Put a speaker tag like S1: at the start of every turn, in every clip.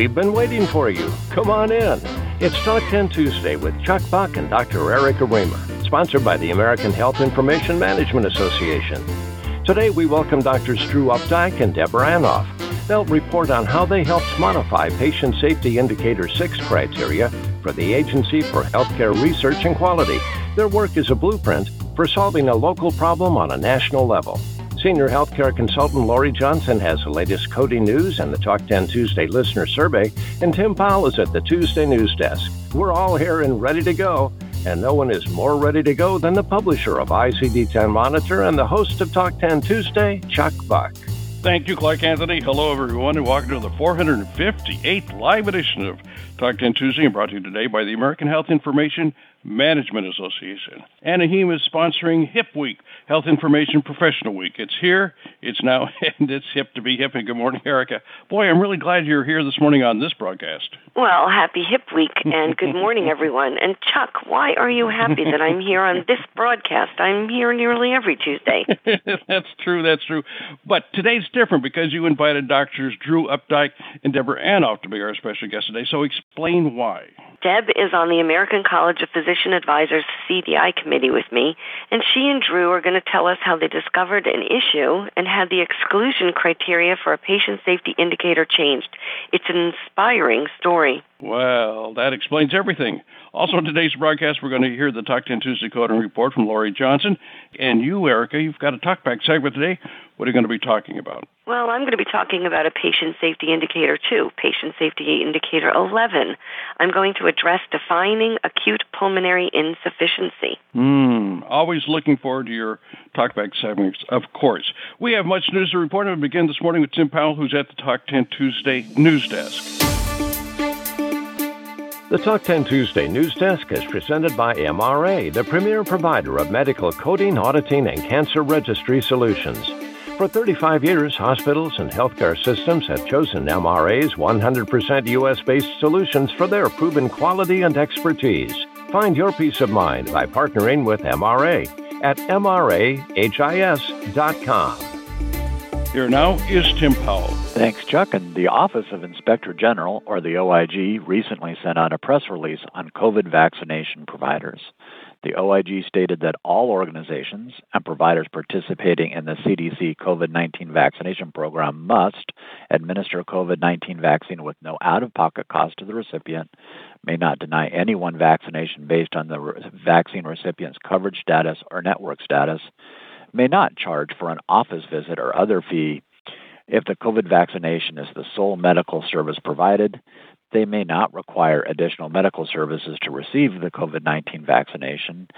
S1: We've been waiting for you. Come on in. It's Talk 10 Tuesday with Chuck Buck and Dr. Erica Remer, sponsored by the American Health Information Management Association. Today we welcome Drs. Drew Updike and Deborah Anoff. They'll report on how they helped modify Patient Safety Indicator 6 criteria for the Agency for Healthcare Research and Quality. Their work is a blueprint for solving a local problem on a national level. Senior healthcare consultant Laurie Johnson has the latest coding news and the Talk 10 Tuesday listener survey, and Tim Powell is at the Tuesday news desk. We're all here and ready to go, and no one is more ready to go than the publisher of ICD 10 Monitor and the host of Talk 10 Tuesday, Chuck Buck.
S2: Thank you, Clark Anthony. Hello, everyone, and welcome to the 458th live edition of Talk 10 Tuesday, brought to you today by the American Health Information Management Association. AHIMA is sponsoring HIP Week, Health Information Professional Week. It's here, it's now, and it's hip to be hip. And good morning, Erica. Boy, I'm really glad you're here this morning on this broadcast.
S3: Well, happy Hip Week, and good morning, everyone. And Chuck, why are you happy that I'm here on this broadcast? I'm here nearly every Tuesday.
S2: that's true, that's true. But today's different because you invited doctors Drew Updike and Deborah Anoff to be our special guest today. So explain why.
S3: Deb is on the American College of Physician Advisors CDI committee with me, and she and Drew are going to tell us how they discovered an issue and had the exclusion criteria for a patient safety indicator changed. It's an inspiring story.
S2: Well, that explains everything. Also, in today's broadcast, we're going to hear the Talk 10 Tuesday Coding Report from Laurie Johnson. And you, Erica, you've got a talkback segment today. What are you going to be talking about?
S3: Well, I'm going to be talking about a patient safety indicator too, patient safety indicator 11. I'm going to address defining acute pulmonary insufficiency.
S2: Hmm, always looking forward to your talkback segments, of course. We have much news to report, and we begin this morning with Tim Powell, who's at the Talk 10 Tuesday news desk.
S1: The Talk 10 Tuesday news desk is presented by MRA, the premier provider of medical coding, auditing, and cancer registry solutions. For 35 years, hospitals and healthcare systems have chosen MRA's 100% U.S. based solutions for their proven quality and expertise. Find your peace of mind by partnering with MRA at MRAHIS.com.
S2: Here now is Tim Powell.
S4: Thanks, Chuck. And the Office of Inspector General, or the OIG, recently sent out a press release on COVID vaccination providers. The OIG stated that all organizations and providers participating in the CDC COVID 19 vaccination program must administer COVID 19 vaccine with no out of pocket cost to the recipient, may not deny anyone vaccination based on the re- vaccine recipient's coverage status or network status may not charge for an office visit or other fee if the COVID vaccination is the sole medical service provided. They may not require additional medical services to receive the COVID 19 vaccination,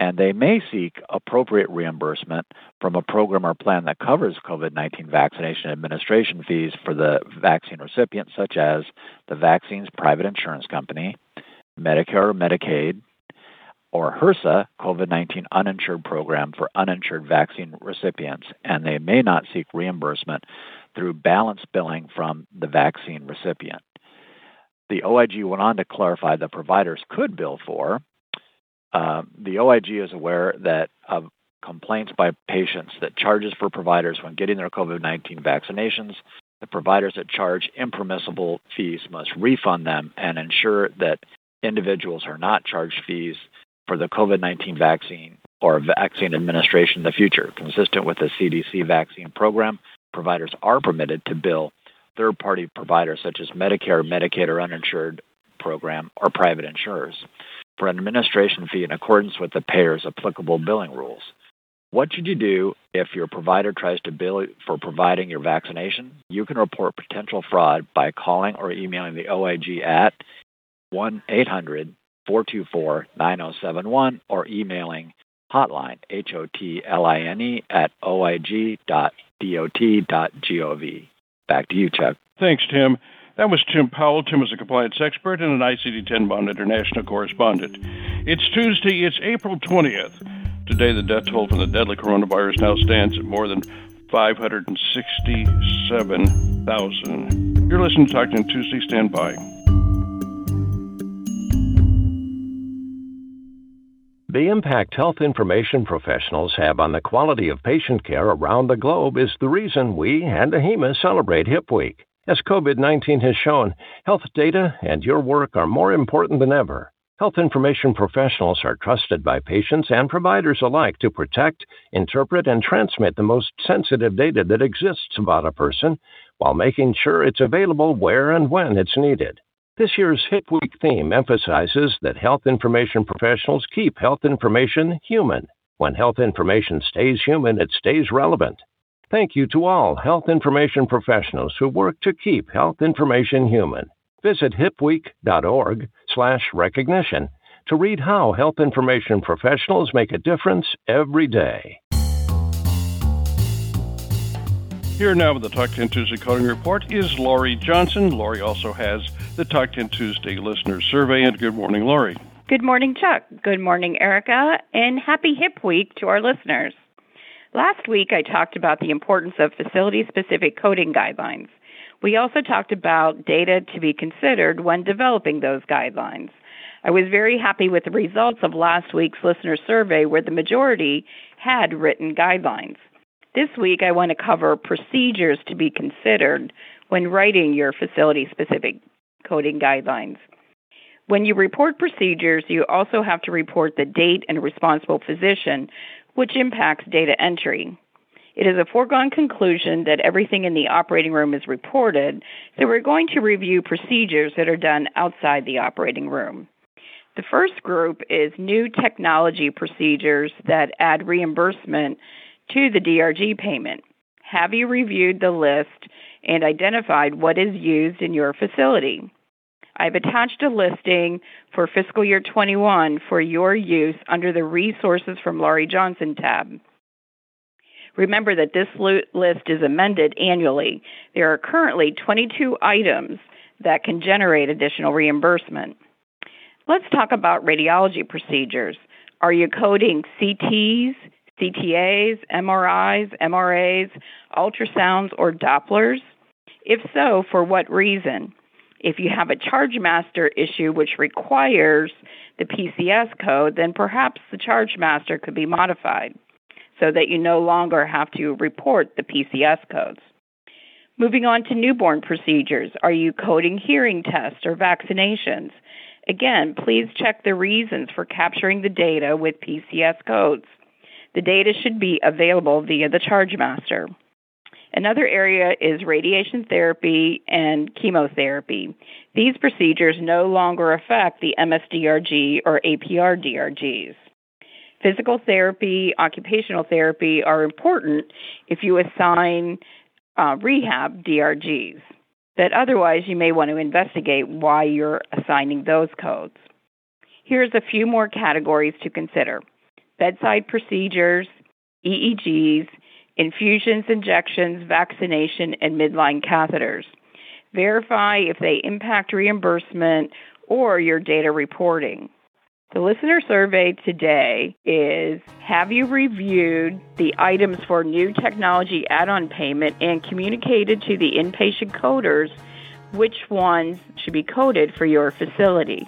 S4: and they may seek appropriate reimbursement from a program or plan that covers COVID 19 vaccination administration fees for the vaccine recipient, such as the vaccine's private insurance company, Medicare or Medicaid, or HRSA COVID 19 uninsured program for uninsured vaccine recipients, and they may not seek reimbursement through balance billing from the vaccine recipient. The OIG went on to clarify that providers could bill for. Uh, the OIG is aware that of complaints by patients that charges for providers when getting their COVID 19 vaccinations, the providers that charge impermissible fees must refund them and ensure that individuals are not charged fees for the COVID 19 vaccine or vaccine administration in the future. Consistent with the CDC vaccine program, providers are permitted to bill third party providers such as Medicare, Medicaid, or uninsured program or private insurers for an administration fee in accordance with the payer's applicable billing rules. What should you do if your provider tries to bill for providing your vaccination? You can report potential fraud by calling or emailing the OIG at 1 800 424 9071 or emailing hotline, H O T L I N E, at oig.dot.gov. Back to you, Chuck.
S2: Thanks, Tim. That was Tim Powell. Tim is a compliance expert and an ICD 10 Monitor national correspondent. It's Tuesday, it's April 20th. Today, the death toll from the deadly coronavirus now stands at more than 567,000. You're listening to Talk 10 Tuesday. Stand by.
S1: The impact health information professionals have on the quality of patient care around the globe is the reason we and AHIMA celebrate HIP Week. As COVID 19 has shown, health data and your work are more important than ever. Health information professionals are trusted by patients and providers alike to protect, interpret, and transmit the most sensitive data that exists about a person while making sure it's available where and when it's needed. This year's Hip Week theme emphasizes that health information professionals keep health information human. When health information stays human, it stays relevant. Thank you to all health information professionals who work to keep health information human. Visit hipweek.org slash recognition to read how health information professionals make a difference every day.
S2: Here now with the Talk 10 Tuesday Coding Report is Laurie Johnson. Laurie also has the Talk 10 Tuesday Listener Survey. And good morning, Laurie.
S5: Good morning, Chuck. Good morning, Erica. And happy Hip Week to our listeners. Last week, I talked about the importance of facility specific coding guidelines. We also talked about data to be considered when developing those guidelines. I was very happy with the results of last week's listener survey, where the majority had written guidelines. This week, I want to cover procedures to be considered when writing your facility specific coding guidelines. When you report procedures, you also have to report the date and responsible physician, which impacts data entry. It is a foregone conclusion that everything in the operating room is reported, so we're going to review procedures that are done outside the operating room. The first group is new technology procedures that add reimbursement to the DRG payment. Have you reviewed the list and identified what is used in your facility? I've attached a listing for fiscal year 21 for your use under the Resources from Laurie Johnson tab. Remember that this list is amended annually. There are currently 22 items that can generate additional reimbursement. Let's talk about radiology procedures. Are you coding CTs, CTAs, MRIs, MRAs, ultrasounds, or Dopplers? If so, for what reason? If you have a charge master issue which requires the PCS code, then perhaps the charge master could be modified so that you no longer have to report the PCS codes. Moving on to newborn procedures. Are you coding hearing tests or vaccinations? Again, please check the reasons for capturing the data with PCS codes. The data should be available via the charge master. Another area is radiation therapy and chemotherapy. These procedures no longer affect the MSDRG or APR DRGs. Physical therapy, occupational therapy are important if you assign uh, rehab DRGs. But otherwise, you may want to investigate why you're assigning those codes. Here's a few more categories to consider bedside procedures, EEGs, infusions, injections, vaccination, and midline catheters. Verify if they impact reimbursement or your data reporting. The listener survey today is Have you reviewed the items for new technology add on payment and communicated to the inpatient coders which ones should be coded for your facility?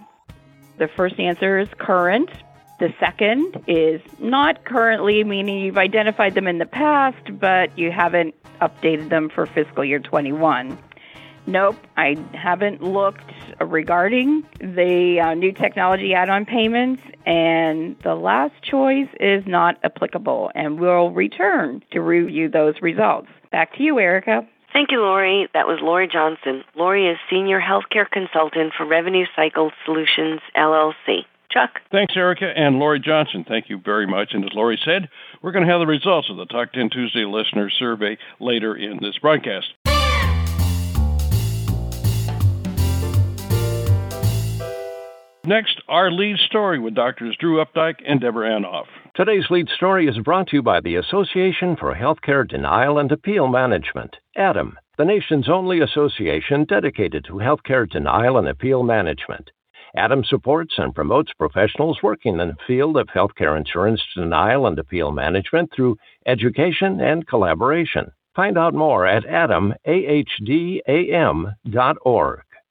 S5: The first answer is current. The second is not currently, meaning you've identified them in the past, but you haven't updated them for fiscal year 21. Nope, I haven't looked regarding the uh, new technology add on payments, and the last choice is not applicable, and we'll return to review those results. Back to you, Erica.
S3: Thank you, Laurie. That was Laurie Johnson. Laurie is Senior Healthcare Consultant for Revenue Cycle Solutions, LLC. Chuck.
S2: Thanks, Erica and Laurie Johnson. Thank you very much. And as Laurie said, we're going to have the results of the Talk 10 Tuesday listener survey later in this broadcast. Next, our lead story with Doctors Drew Updike and Deborah Anoff.
S1: Today's lead story is brought to you by the Association for Healthcare Denial and Appeal Management, ADAM, the nation's only association dedicated to healthcare denial and appeal management. ADAM supports and promotes professionals working in the field of healthcare insurance denial and appeal management through education and collaboration. Find out more at adamadam.org.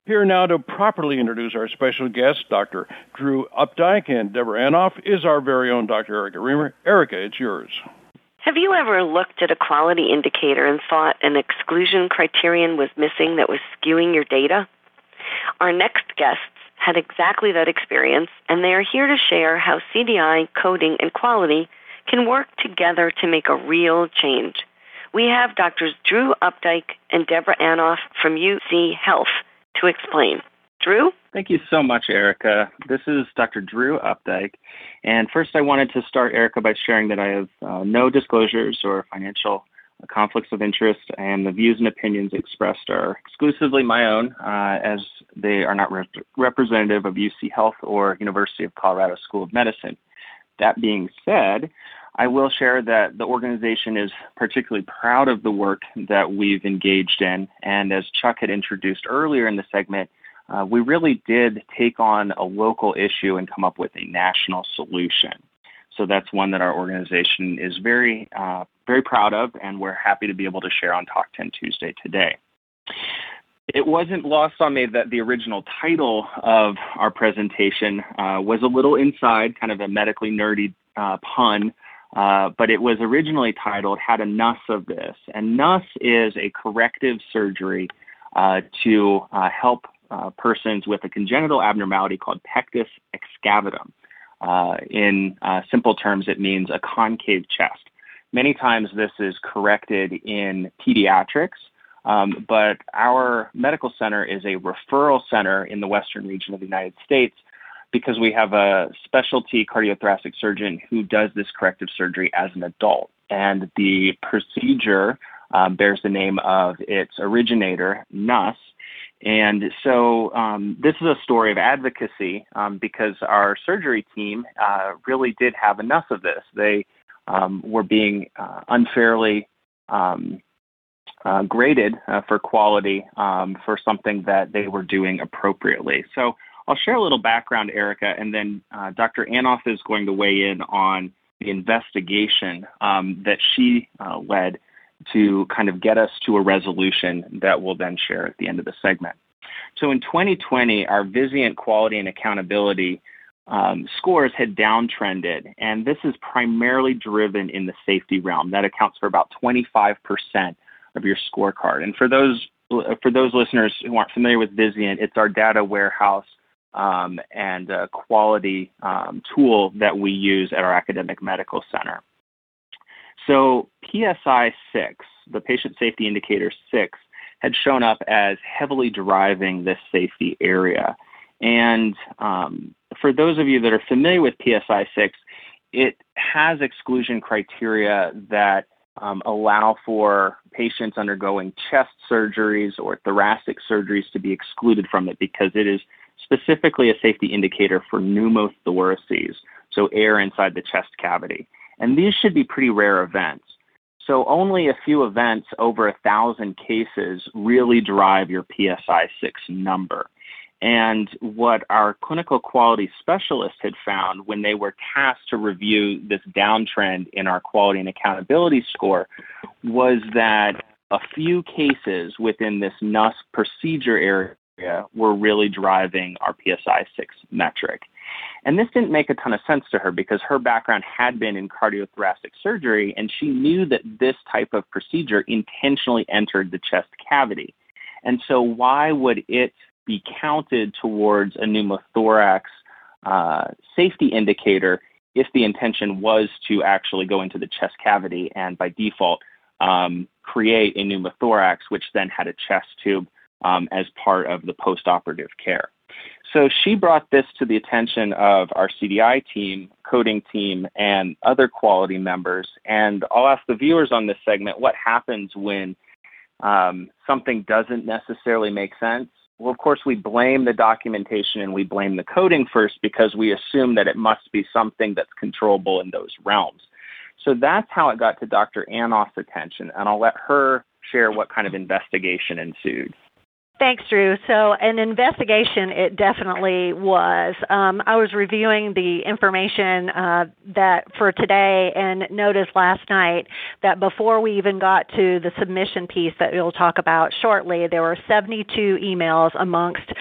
S2: Here now to properly introduce our special guest, Dr. Drew Updike and Deborah Anoff, is our very own Dr. Erica Remer. Erica, it's yours.
S3: Have you ever looked at a quality indicator and thought an exclusion criterion was missing that was skewing your data? Our next guests had exactly that experience, and they are here to share how CDI, coding, and quality can work together to make a real change. We have Drs. Drew Updike and Deborah Anoff from UC Health to explain. Drew?
S6: Thank you so much, Erica. This is Dr. Drew Updike. And first, I wanted to start, Erica, by sharing that I have uh, no disclosures or financial conflicts of interest, and the views and opinions expressed are exclusively my own, uh, as they are not rep- representative of UC Health or University of Colorado School of Medicine. That being said, I will share that the organization is particularly proud of the work that we've engaged in. And as Chuck had introduced earlier in the segment, uh, we really did take on a local issue and come up with a national solution. So that's one that our organization is very, uh, very proud of, and we're happy to be able to share on Talk 10 Tuesday today. It wasn't lost on me that the original title of our presentation uh, was a little inside, kind of a medically nerdy uh, pun, uh, but it was originally titled Had Nuss of This. And Nuss is a corrective surgery uh, to uh, help persons with a congenital abnormality called pectus excavatum. Uh, in uh, simple terms, it means a concave chest. Many times this is corrected in pediatrics, um, but our medical center is a referral center in the western region of the United States because we have a specialty cardiothoracic surgeon who does this corrective surgery as an adult. And the procedure um, bears the name of its originator, Nuss, and so um, this is a story of advocacy um, because our surgery team uh, really did have enough of this. They um, were being uh, unfairly um, uh, graded uh, for quality um, for something that they were doing appropriately. So I'll share a little background, Erica, and then uh, Dr. Anoff is going to weigh in on the investigation um, that she uh, led to kind of get us to a resolution that we'll then share at the end of the segment. So in 2020, our Vizient quality and accountability um, scores had downtrended, and this is primarily driven in the safety realm. That accounts for about 25% of your scorecard. And for those for those listeners who aren't familiar with Vizient, it's our data warehouse um, and quality um, tool that we use at our academic medical center. So PSI 6, the patient safety indicator 6, had shown up as heavily driving this safety area. And um, for those of you that are familiar with PSI 6, it has exclusion criteria that um, allow for patients undergoing chest surgeries or thoracic surgeries to be excluded from it because it is specifically a safety indicator for pneumothoraces, so air inside the chest cavity. And these should be pretty rare events. So only a few events over a thousand cases really drive your PSI 6 number. And what our clinical quality specialists had found when they were tasked to review this downtrend in our quality and accountability score was that a few cases within this Nuss procedure area were really driving our PSI 6 metric. And this didn't make a ton of sense to her because her background had been in cardiothoracic surgery, and she knew that this type of procedure intentionally entered the chest cavity. And so, why would it be counted towards a pneumothorax uh, safety indicator if the intention was to actually go into the chest cavity and by default um, create a pneumothorax, which then had a chest tube um, as part of the postoperative care? So she brought this to the attention of our CDI team, coding team, and other quality members. And I'll ask the viewers on this segment what happens when um, something doesn't necessarily make sense. Well, of course, we blame the documentation and we blame the coding first because we assume that it must be something that's controllable in those realms. So that's how it got to Dr. Anoff's attention, and I'll let her share what kind of investigation ensued.
S7: Thanks, Drew. So, an investigation, it definitely was. Um, I was reviewing the information uh, that for today and noticed last night that before we even got to the submission piece that we'll talk about shortly, there were 72 emails amongst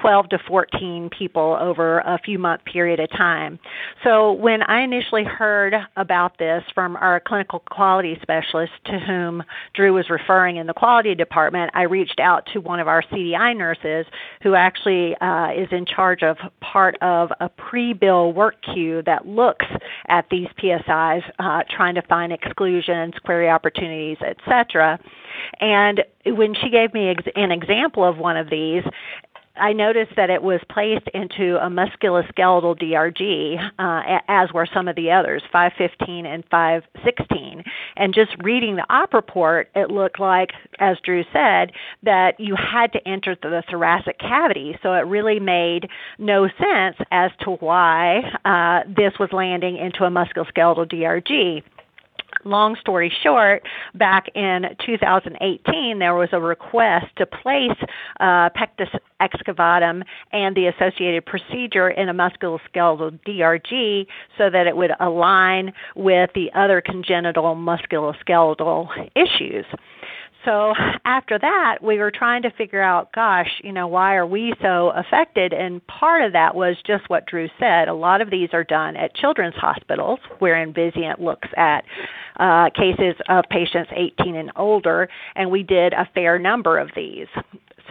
S7: 12 to 14 people over a few month period of time. So when I initially heard about this from our clinical quality specialist to whom Drew was referring in the quality department, I reached out to one of our CDI nurses who actually uh, is in charge of part of a pre-bill work queue that looks at these PSIs, uh, trying to find exclusions, query opportunities, etc. And when she gave me ex- an example of one of these, I noticed that it was placed into a musculoskeletal DRG, uh, as were some of the others, 515 and 516. And just reading the op report, it looked like, as Drew said, that you had to enter the thoracic cavity. So it really made no sense as to why uh, this was landing into a musculoskeletal DRG long story short, back in 2018, there was a request to place uh, pectus excavatum and the associated procedure in a musculoskeletal DRG so that it would align with the other congenital musculoskeletal issues so after that, we were trying to figure out, gosh, you know, why are we so affected? And part of that was just what Drew said. A lot of these are done at children's hospitals, where Vizient looks at uh, cases of patients 18 and older, and we did a fair number of these.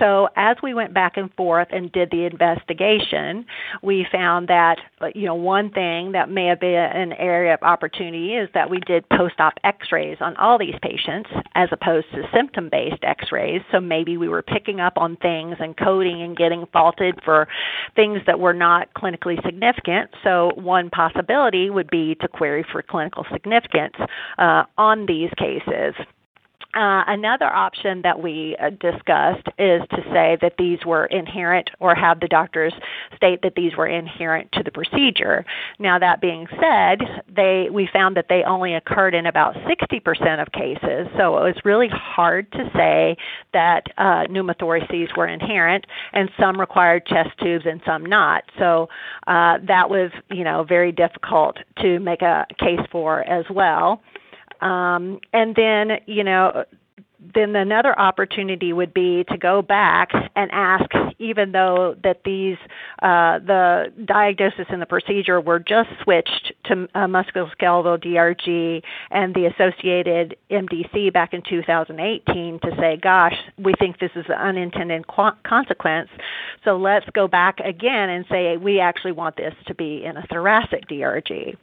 S7: So as we went back and forth and did the investigation, we found that you know one thing that may have been an area of opportunity is that we did post-op X-rays on all these patients as opposed to symptom-based X-rays. So maybe we were picking up on things and coding and getting faulted for things that were not clinically significant. So one possibility would be to query for clinical significance uh, on these cases. Uh, another option that we uh, discussed is to say that these were inherent or have the doctors state that these were inherent to the procedure. Now that being said, they we found that they only occurred in about 60% of cases, so it was really hard to say that uh, pneumothoraces were inherent, and some required chest tubes and some not. So uh, that was you know very difficult to make a case for as well. Um, and then, you know, then another opportunity would be to go back and ask, even though that these uh, the diagnosis and the procedure were just switched to a musculoskeletal DRG and the associated MDC back in 2018 to say, gosh, we think this is an unintended consequence, so let's go back again and say we actually want this to be in a thoracic DRG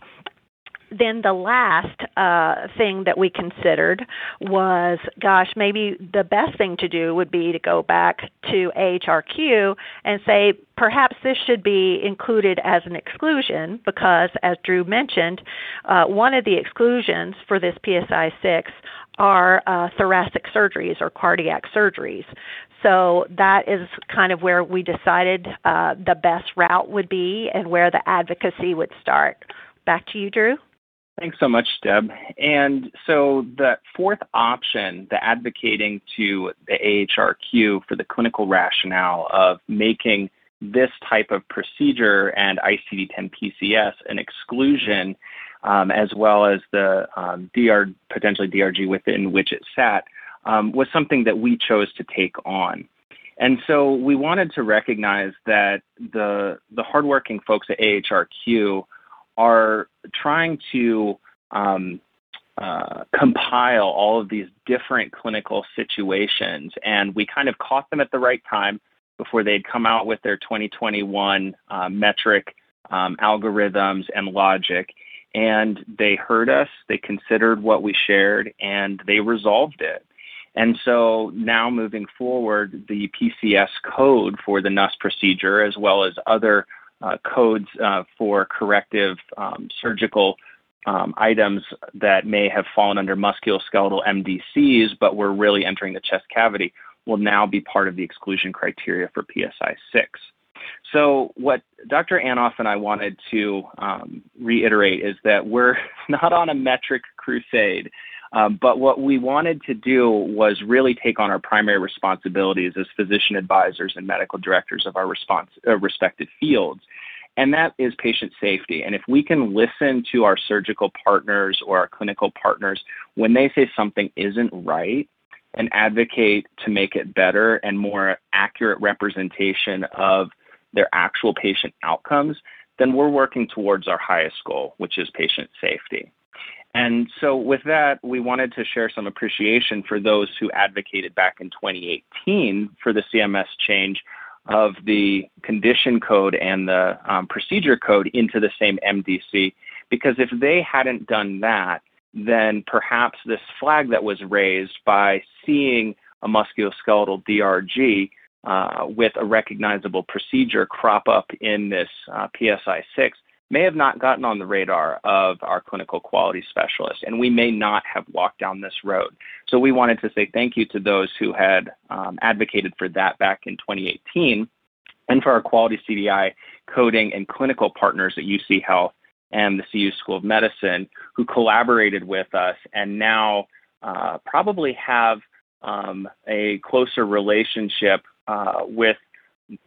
S7: then the last uh, thing that we considered was, gosh, maybe the best thing to do would be to go back to AHRQ and say perhaps this should be included as an exclusion because, as Drew mentioned, uh, one of the exclusions for this PSI 6 are uh, thoracic surgeries or cardiac surgeries. So that is kind of where we decided uh, the best route would be and where the advocacy would start. Back to you, Drew.
S6: Thanks so much, Deb. And so the fourth option, the advocating to the AHRQ for the clinical rationale of making this type of procedure and ICD-10 PCS an exclusion, um, as well as the um, DR, potentially DRG within which it sat, um, was something that we chose to take on. And so we wanted to recognize that the the hardworking folks at AHRQ are trying to um, uh, compile all of these different clinical situations, and we kind of caught them at the right time before they'd come out with their 2021 uh, metric um, algorithms and logic. And they heard us, they considered what we shared, and they resolved it. And so now moving forward, the PCS code for the Nuss procedure, as well as other codes uh, for corrective um, surgical um, items that may have fallen under musculoskeletal MDCs, but were really entering the chest cavity, will now be part of the exclusion criteria for PSI 6. So, what Dr. Anoff and I wanted to um, reiterate is that we're not on a metric crusade. Um, but what we wanted to do was really take on our primary responsibilities as physician advisors and medical directors of our response, uh, respective fields. And that is patient safety. And if we can listen to our surgical partners or our clinical partners when they say something isn't right, and advocate to make it better and more accurate representation of their actual patient outcomes, then we're working towards our highest goal, which is patient safety. And so, with that, we wanted to share some appreciation for those who advocated back in 2018 for the CMS change of the condition code and the um, procedure code into the same MDC. Because if they hadn't done that, then perhaps this flag that was raised by seeing a musculoskeletal DRG uh, with a recognizable procedure crop up in this uh, PSI 6 may have not gotten on the radar of our clinical quality specialists, and we may not have walked down this road. So we wanted to say thank you to those who had um, advocated for that back in 2018, and for our quality CDI coding and clinical partners at UC Health and the CU School of Medicine who collaborated with us and now uh, probably have um, a closer relationship uh, with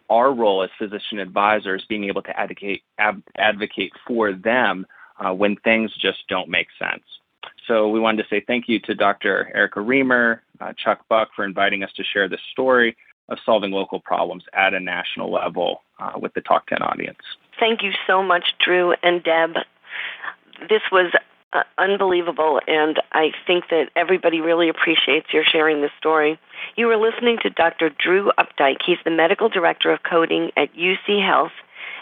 S6: our role as physician advisors, being able to advocate ab- advocate for them uh, when things just don't make sense. So we wanted to say thank you to Dr. Erica Remer, uh, Chuck Buck for inviting us to share this story of solving local problems at a national level uh, with the Talk 10 audience.
S3: Thank you so much, Drew and Deb. This was uh, unbelievable, and I think that everybody really appreciates your sharing this story. You were listening to Dr. Drew Updike. He's the medical director of coding at UC Health,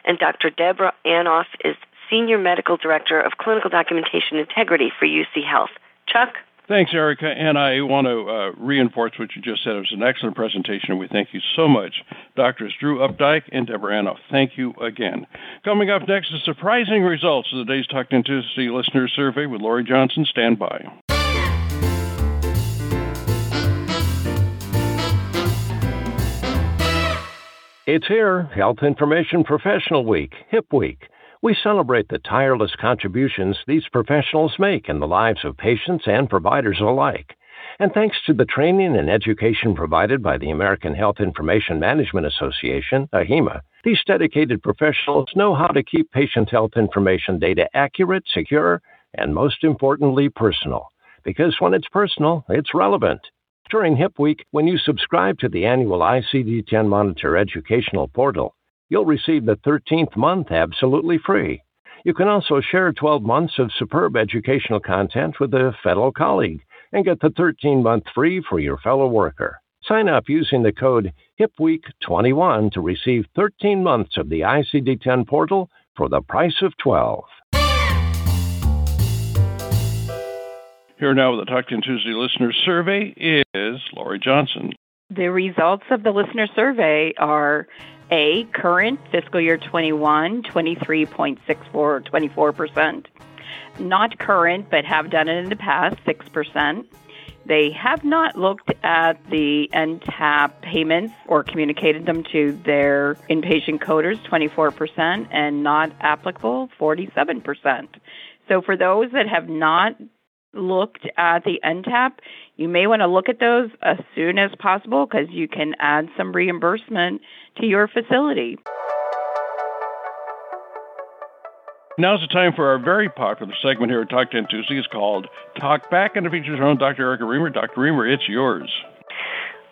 S3: and Dr. Deborah Anoff is senior medical director of clinical documentation integrity for UC Health. Chuck?
S2: Thanks, Erica. And I want to uh, reinforce what you just said. It was an excellent presentation. We thank you so much, Doctors Drew Updike and Deborah Anoff. Thank you again. Coming up next, the surprising results of the day's Talk 10 Tuesday listener survey with Laurie Johnson. Stand by.
S1: It's here, Health Information Professional Week, HIP Week. We celebrate the tireless contributions these professionals make in the lives of patients and providers alike. And thanks to the training and education provided by the American Health Information Management Association, AHIMA, these dedicated professionals know how to keep patient health information data accurate, secure, and most importantly, personal. Because when it's personal, it's relevant. During HIP Week, when you subscribe to the annual ICD 10 Monitor educational portal, you'll receive the 13th month absolutely free. You can also share 12 months of superb educational content with a fellow colleague and get the 13 month free for your fellow worker. Sign up using the code HIPWEEK21 to receive 13 months of the ICD 10 portal for the price of 12.
S2: Here now with the Talk 10 Tuesday listener survey is Laurie Johnson.
S5: The results of the listener survey are a, current fiscal year 21, 23.64 24%. Not current, but have done it in the past, 6%. They have not looked at the NTAP payments or communicated them to their inpatient coders, 24%, and not applicable, 47%. So for those that have not looked at the NTAP, you may want to look at those as soon as possible because you can add some reimbursement to your facility.
S2: Now's the time for our very popular segment here at Talk 10 Tuesday. It's called Talk Back, and it features our own Dr. Erica Remer. Dr. Remer, it's yours.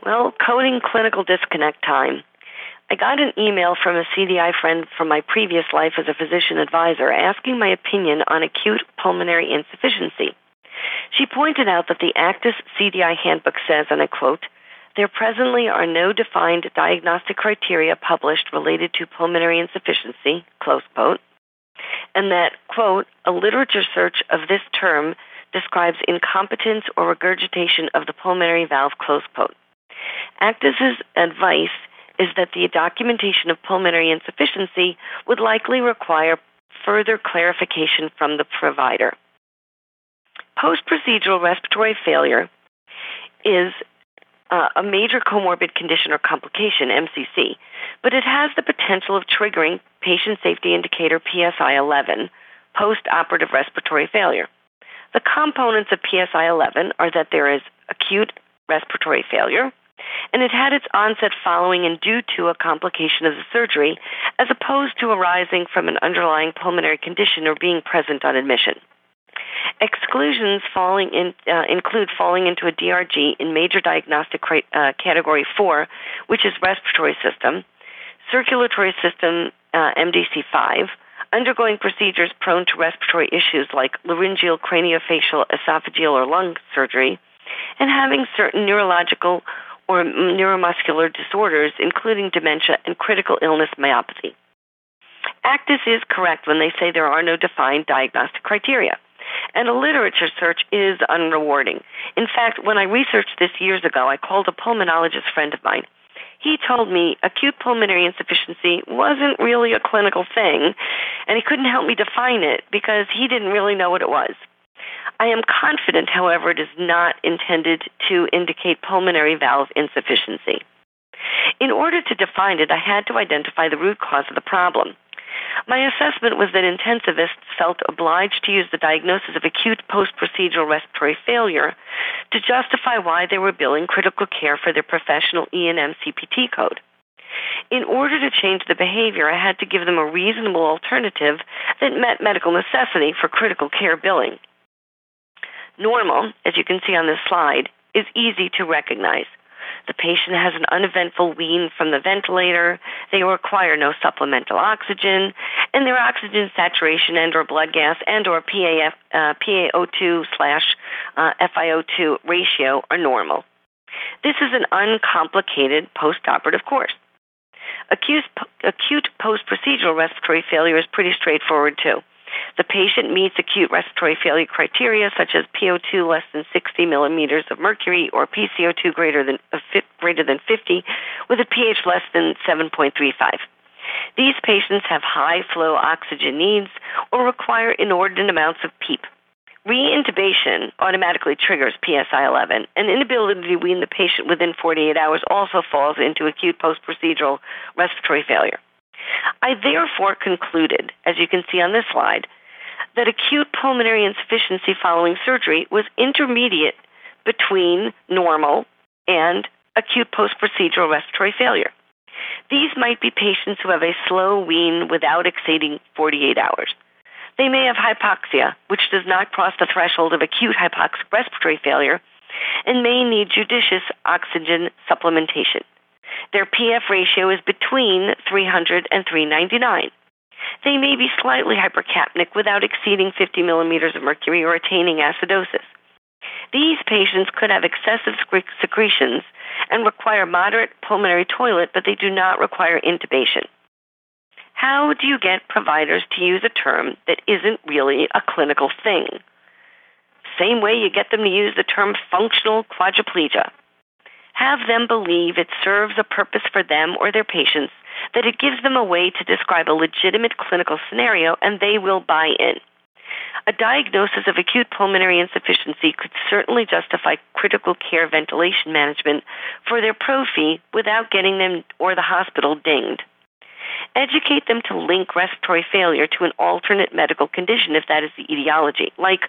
S3: Well, coding clinical disconnect time. I got an email from a CDI friend from my previous life as a physician advisor asking my opinion on acute pulmonary insufficiency. She pointed out that the ACDIS CDI handbook says, and I quote, there presently are no defined diagnostic criteria published related to pulmonary insufficiency, close quote, and that, quote, a literature search of this term describes incompetence or regurgitation of the pulmonary valve, close quote. ACDIS's advice is that the documentation of pulmonary insufficiency would likely require further clarification from the provider. Post procedural respiratory failure is uh, a major comorbid condition or complication, MCC, but it has the potential of triggering patient safety indicator PSI 11, post operative respiratory failure. The components of PSI 11 are that there is acute respiratory failure, and it had its onset following and due to a complication of the surgery, as opposed to arising from an underlying pulmonary condition or being present on admission. Exclusions falling in, uh, include falling into a DRG in major diagnostic uh, category 4, which is respiratory system, circulatory system uh, MDC5, undergoing procedures prone to respiratory issues like laryngeal, craniofacial, esophageal, or lung surgery, and having certain neurological or neuromuscular disorders, including dementia and critical illness myopathy. ACDIS is correct when they say there are no defined diagnostic criteria. And a literature search is unrewarding. In fact, when I researched this years ago, I called a pulmonologist friend of mine. He told me acute pulmonary insufficiency wasn't really a clinical thing, and he couldn't help me define it because he didn't really know what it was. I am confident, however, it is not intended to indicate pulmonary valve insufficiency. In order to define it, I had to identify the root cause of the problem. My assessment was that intensivists felt obliged to use the diagnosis of acute post procedural respiratory failure to justify why they were billing critical care for their professional E&M CPT code. In order to change the behavior, I had to give them a reasonable alternative that met medical necessity for critical care billing. Normal, as you can see on this slide, is easy to recognize. The patient has an uneventful wean from the ventilator. They require no supplemental oxygen, and their oxygen saturation and/or blood gas and/or PAF, uh, PaO2 slash uh, FiO2 ratio are normal. This is an uncomplicated postoperative course. Acute, acute post-procedural respiratory failure is pretty straightforward too. The patient meets acute respiratory failure criteria such as PO2 less than 60 millimeters of mercury or PCO2 greater than, uh, greater than 50 with a pH less than 7.35. These patients have high flow oxygen needs or require inordinate amounts of PEEP. Reintubation automatically triggers PSI 11, and inability to wean the patient within 48 hours also falls into acute post procedural respiratory failure. I therefore concluded, as you can see on this slide, that acute pulmonary insufficiency following surgery was intermediate between normal and acute post procedural respiratory failure. These might be patients who have a slow wean without exceeding 48 hours. They may have hypoxia, which does not cross the threshold of acute hypoxic respiratory failure, and may need judicious oxygen supplementation. Their PF ratio is between 300 and 399. They may be slightly hypercapnic without exceeding 50 millimeters of mercury or attaining acidosis. These patients could have excessive secretions and require moderate pulmonary toilet, but they do not require intubation. How do you get providers to use a term that isn't really a clinical thing? Same way you get them to use the term functional quadriplegia. Have them believe it serves a purpose for them or their patients, that it gives them a way to describe a legitimate clinical scenario, and they will buy in. A diagnosis of acute pulmonary insufficiency could certainly justify critical care ventilation management for their pro fee without getting them or the hospital dinged. Educate them to link respiratory failure to an alternate medical condition if that is the etiology, like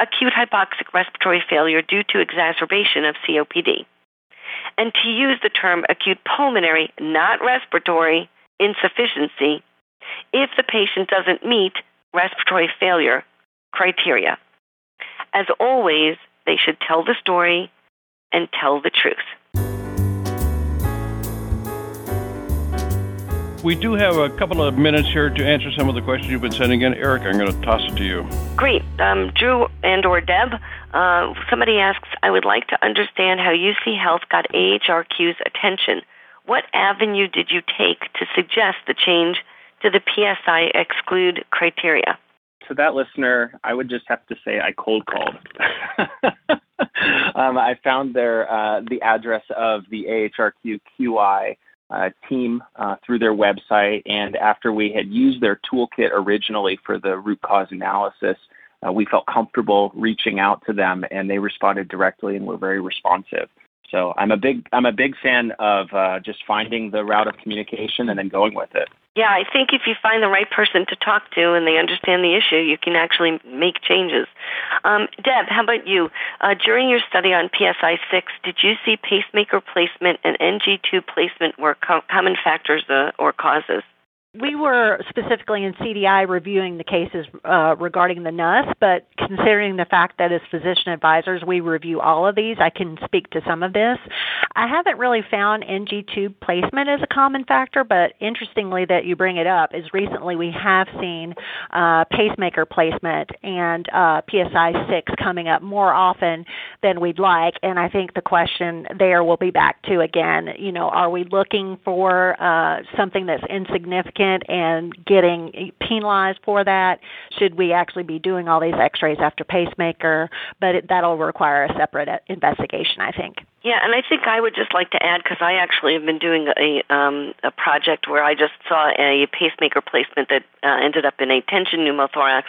S3: acute hypoxic respiratory failure due to exacerbation of COPD and to use the term acute pulmonary, not respiratory, insufficiency if the patient doesn't meet respiratory failure criteria. As always, they should tell the story and tell the truth.
S2: We do have a couple of minutes here to answer some of the questions you've been sending in. Eric, I'm going to toss it to you.
S3: Great. Um, Drew and or Deb, uh, somebody asks, I would like to understand how UC Health got AHRQ's attention. What avenue did you take to suggest the change to the PSI exclude criteria?
S6: To that listener, I would just have to say I cold called. um, I found their uh, the address of the AHRQ QI uh, team uh, through their website. And after we had used their toolkit originally for the root cause analysis, uh, we felt comfortable reaching out to them, and they responded directly and were very responsive. So I'm a big I'm a big fan of uh, just finding the route of communication and then going with it.
S3: Yeah, I think if you find the right person to talk to and they understand the issue, you can actually make changes. Um, Deb, how about you? Uh, during your study on PSI 6, did you see pacemaker placement and NG tube placement were co- common factors uh, or causes?
S7: We were specifically in CDI reviewing the cases uh, regarding the Nuss, but considering the fact that as physician advisors we review all of these, I can speak to some of this. I haven't really found NG tube placement as a common factor, but interestingly that you bring it up is recently we have seen uh, pacemaker placement and uh, PSI 6 coming up more often than we'd like, and I think the question there will be back to again, you know, are we looking for uh, something that's insignificant and getting penalized for that? Should we actually be doing all these X-rays after pacemaker? But it, that'll require a separate uh, investigation, I think.
S3: Yeah, and I think I would just like to add because I actually have been doing a um, a project where I just saw a pacemaker placement that uh, ended up in a tension pneumothorax,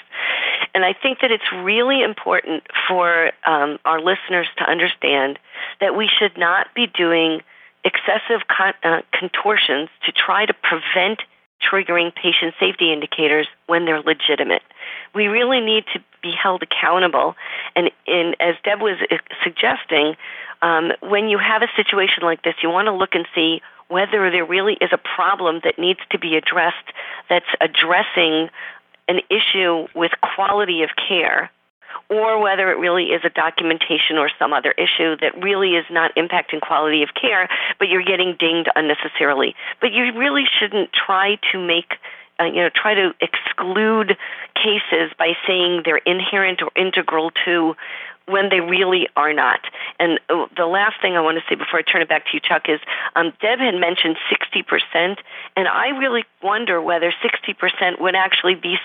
S3: and I think that it's really important for um, our listeners to understand that we should not be doing excessive con- uh, contortions to try to prevent triggering patient safety indicators when they're legitimate. We really need to be held accountable. And as Deb was uh, suggesting, um, when you have a situation like this, you want to look and see whether there really is a problem that needs to be addressed that's addressing an issue with quality of care or whether it really is a documentation or some other issue that really is not impacting quality of care, but you're getting dinged unnecessarily. But you really shouldn't try to make uh, you know, try to exclude cases by saying they're inherent or integral to when they really are not. And uh, the last thing I want to say before I turn it back to you, Chuck, is um, Deb had mentioned 60%, and I really wonder whether 60% would actually be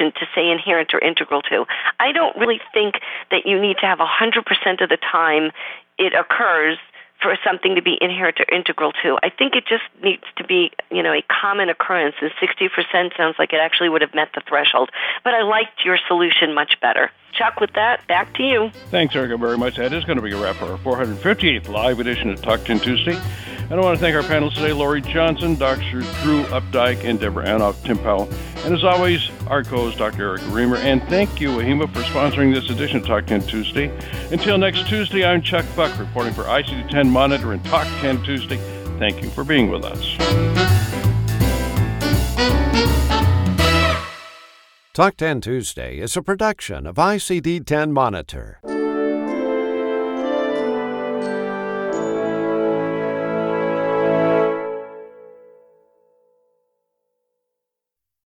S3: to say inherent or integral to. I don't really think that you need to have 100% of the time it occurs for something to be inherent or integral to. I think it just needs to be, you know, a common occurrence, and 60% sounds like it actually would have met the threshold. But I liked your solution much better. Chuck, with that, back to you.
S2: Thanks, Erica, very much. That is going to be a wrap for our 458th live edition of Talk 10 Tuesday. And I want to thank our panelists today, Laurie Johnson, Dr. Drew Updike, and Deborah Anoff Tim Powell. And as always, our co-host, Dr. Erica Remer. And thank you, AHIMA, for sponsoring this edition of Talk 10 Tuesday. Until next Tuesday, I'm Chuck Buck, reporting for ICD-10 Monitor and Talk 10 Tuesday. Thank you for being with us.
S1: Talk 10 Tuesday is a production of ICD 10 Monitor.